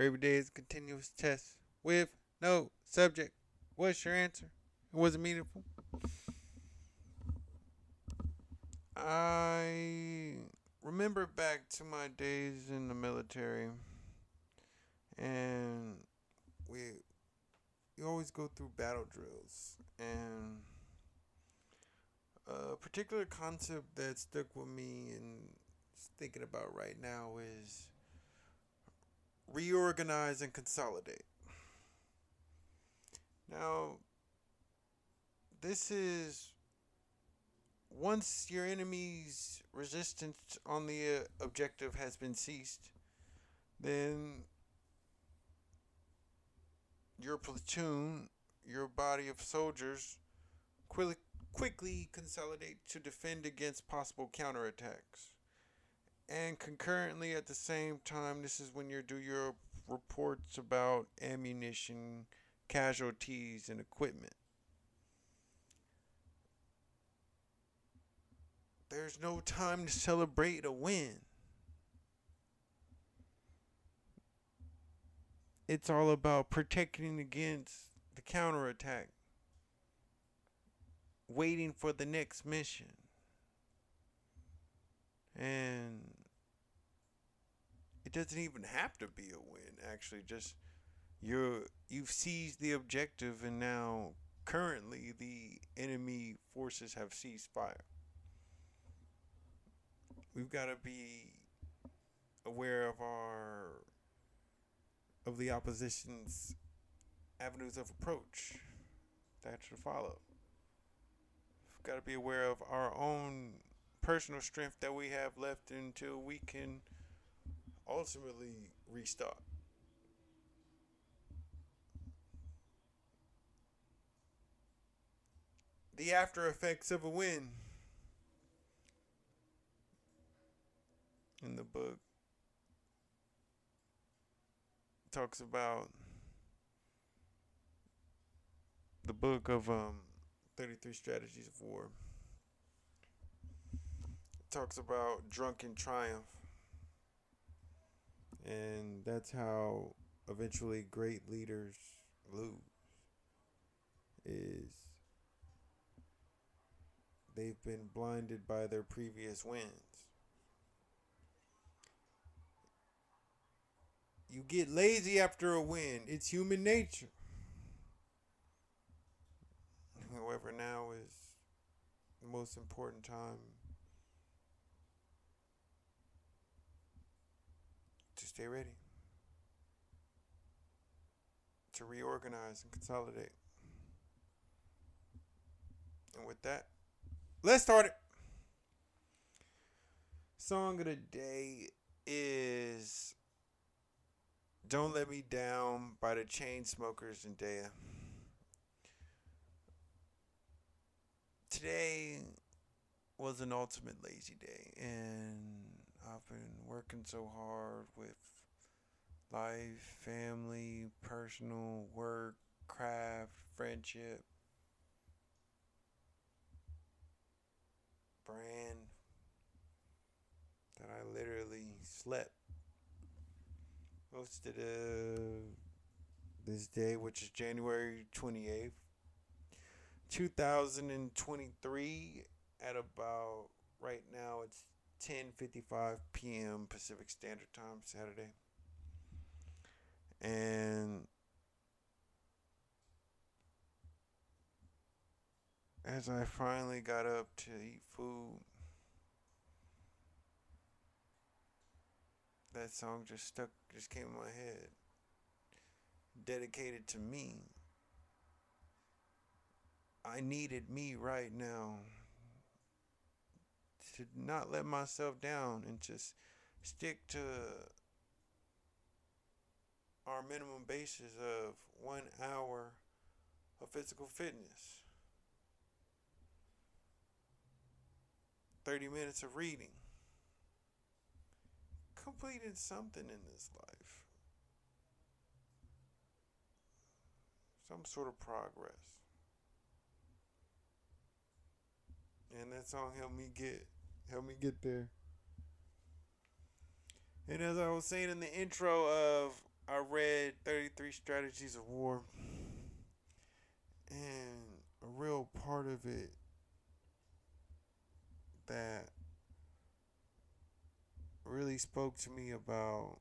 every day is a continuous test with no subject. What's your answer? It Was it meaningful? I remember back to my days in the military, and we you always go through battle drills, and a particular concept that stuck with me and thinking about right now is reorganize and consolidate. Now, this is once your enemy's resistance on the uh, objective has been ceased, then your platoon, your body of soldiers, quickly quickly consolidate to defend against possible counterattacks. And concurrently at the same time, this is when you do your reports about ammunition, casualties, and equipment. There's no time to celebrate a win. It's all about protecting against the counterattack, waiting for the next mission. And it doesn't even have to be a win, actually, just you're you've seized the objective and now currently the enemy forces have ceased fire we've got to be aware of our of the opposition's avenues of approach that should follow. We've got to be aware of our own personal strength that we have left until we can ultimately restart. The after effects of a win. in the book talks about the book of um 33 strategies of war talks about drunken triumph and that's how eventually great leaders lose is they've been blinded by their previous wins You get lazy after a win. It's human nature. However, now is the most important time to stay ready, to reorganize and consolidate. And with that, let's start it. Song of the day is don't Let Me Down by the Chainsmokers and Daya. Today was an ultimate lazy day, and I've been working so hard with life, family, personal, work, craft, friendship, brand that I literally slept posted uh, this day, which is January 28th, 2023, at about right now it's 10:55 p.m. Pacific Standard Time, Saturday, and as I finally got up to eat food. that song just stuck, just came in my head. Dedicated to me. I needed me right now to not let myself down and just stick to our minimum basis of one hour of physical fitness, 30 minutes of reading completed something in this life. Some sort of progress. And that's song helped me get helped me get there. And as I was saying in the intro of I read 33 Strategies of War, and a real part of it that really spoke to me about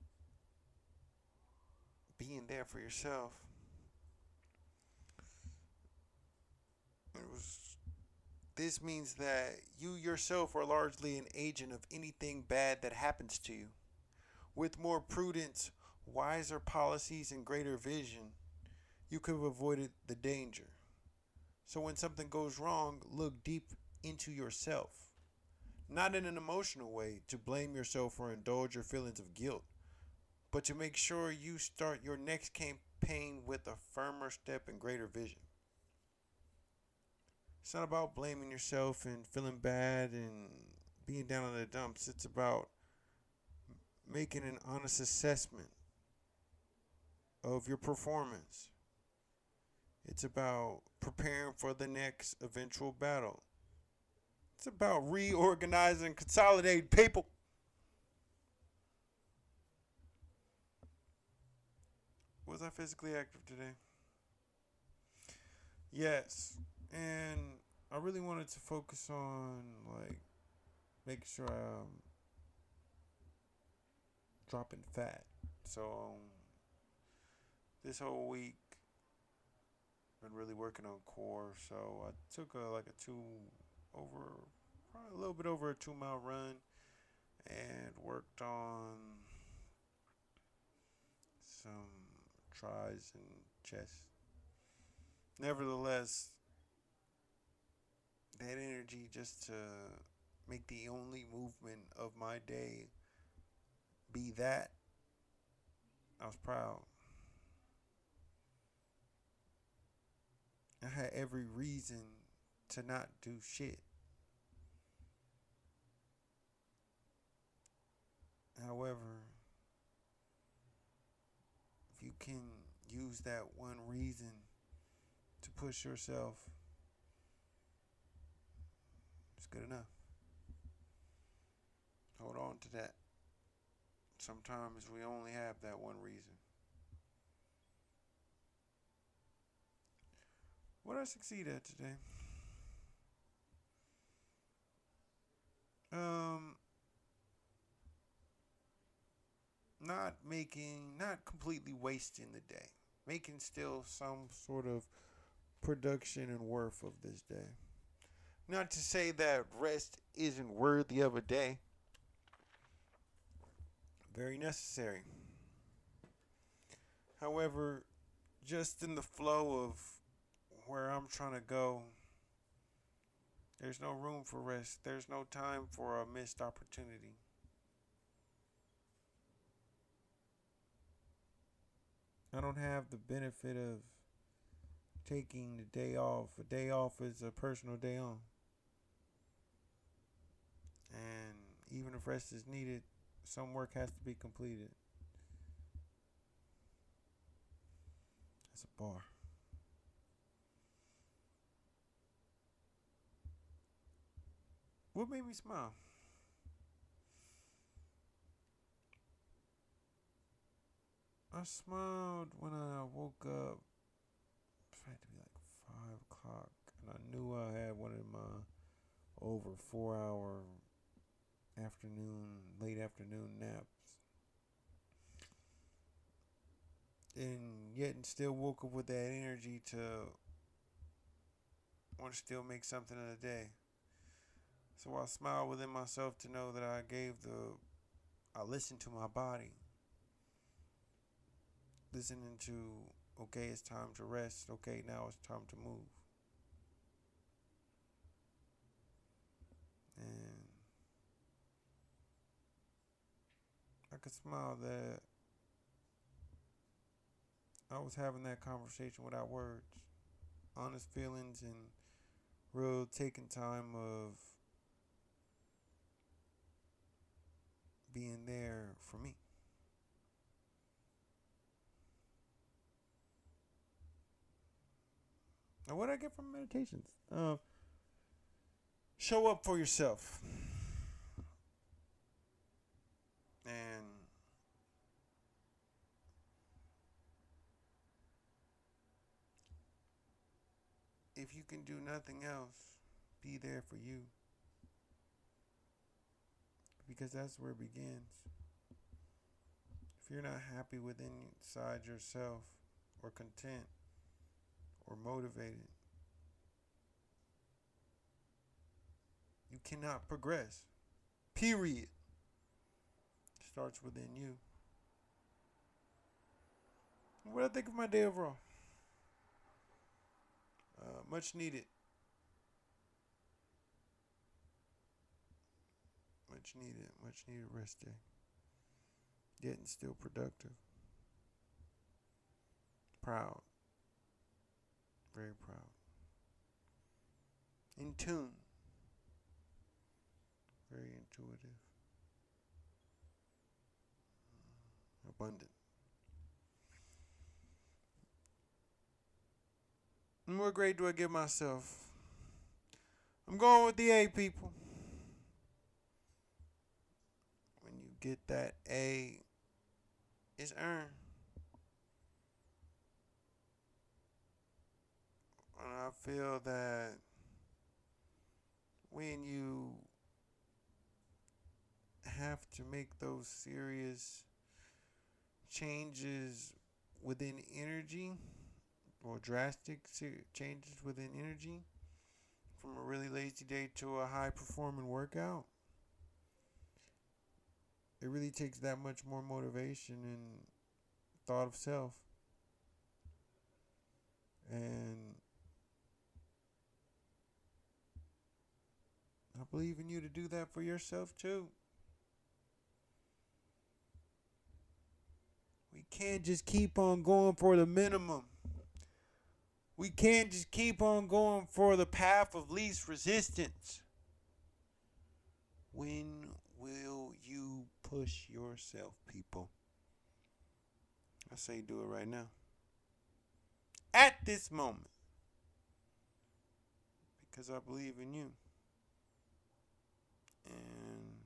being there for yourself. It was this means that you yourself are largely an agent of anything bad that happens to you. With more prudence, wiser policies, and greater vision, you could have avoided the danger. So when something goes wrong, look deep into yourself. Not in an emotional way to blame yourself or indulge your feelings of guilt, but to make sure you start your next campaign with a firmer step and greater vision. It's not about blaming yourself and feeling bad and being down in the dumps. It's about making an honest assessment of your performance. It's about preparing for the next eventual battle. It's about reorganizing, consolidating people. Was I physically active today? Yes. And I really wanted to focus on like making sure I'm dropping fat. So um, this whole week been really working on core. So I took a like a two over probably a little bit over a two mile run and worked on some tries and chest. Nevertheless, that energy just to make the only movement of my day be that, I was proud. I had every reason to not do shit. However, if you can use that one reason to push yourself, it's good enough. Hold on to that. Sometimes we only have that one reason. What I succeed at today? Um, not making, not completely wasting the day, making still some sort of production and worth of this day. Not to say that rest isn't worthy of a day. Very necessary. However, just in the flow of where I'm trying to go, there's no room for rest. There's no time for a missed opportunity. I don't have the benefit of taking the day off. A day off is a personal day on. And even if rest is needed, some work has to be completed. That's a bar. What made me smile? I smiled when I woke up. It had to be like five o'clock, and I knew I had one of my over four hour afternoon, late afternoon naps. And yet, and still woke up with that energy to want to still make something of the day. So I smile within myself to know that I gave the, I listened to my body. Listening to, okay, it's time to rest. Okay, now it's time to move. And could smile that I was having that conversation without words. Honest feelings and real taking time of being there for me. Now, what I get from meditations? Uh, show up for yourself. If you can do nothing else, be there for you. Because that's where it begins. If you're not happy within inside yourself or content or motivated, you cannot progress. Period. Starts within you. What do I think of my day overall? Uh, much needed. Much needed. Much needed rest day. Getting still productive. Proud. Very proud. In tune. Very intuitive. Abundant. And what grade do I give myself? I'm going with the A, people. When you get that A, it's earned. And I feel that when you have to make those serious changes within energy, or drastic changes within energy from a really lazy day to a high performing workout, it really takes that much more motivation and thought of self. And I believe in you to do that for yourself too. We can't just keep on going for the minimum. We can't just keep on going for the path of least resistance. When will you push yourself, people? I say do it right now. At this moment. Because I believe in you. And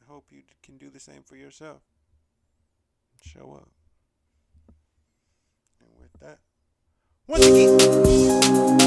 I hope you can do the same for yourself. Show up. And with that, once again.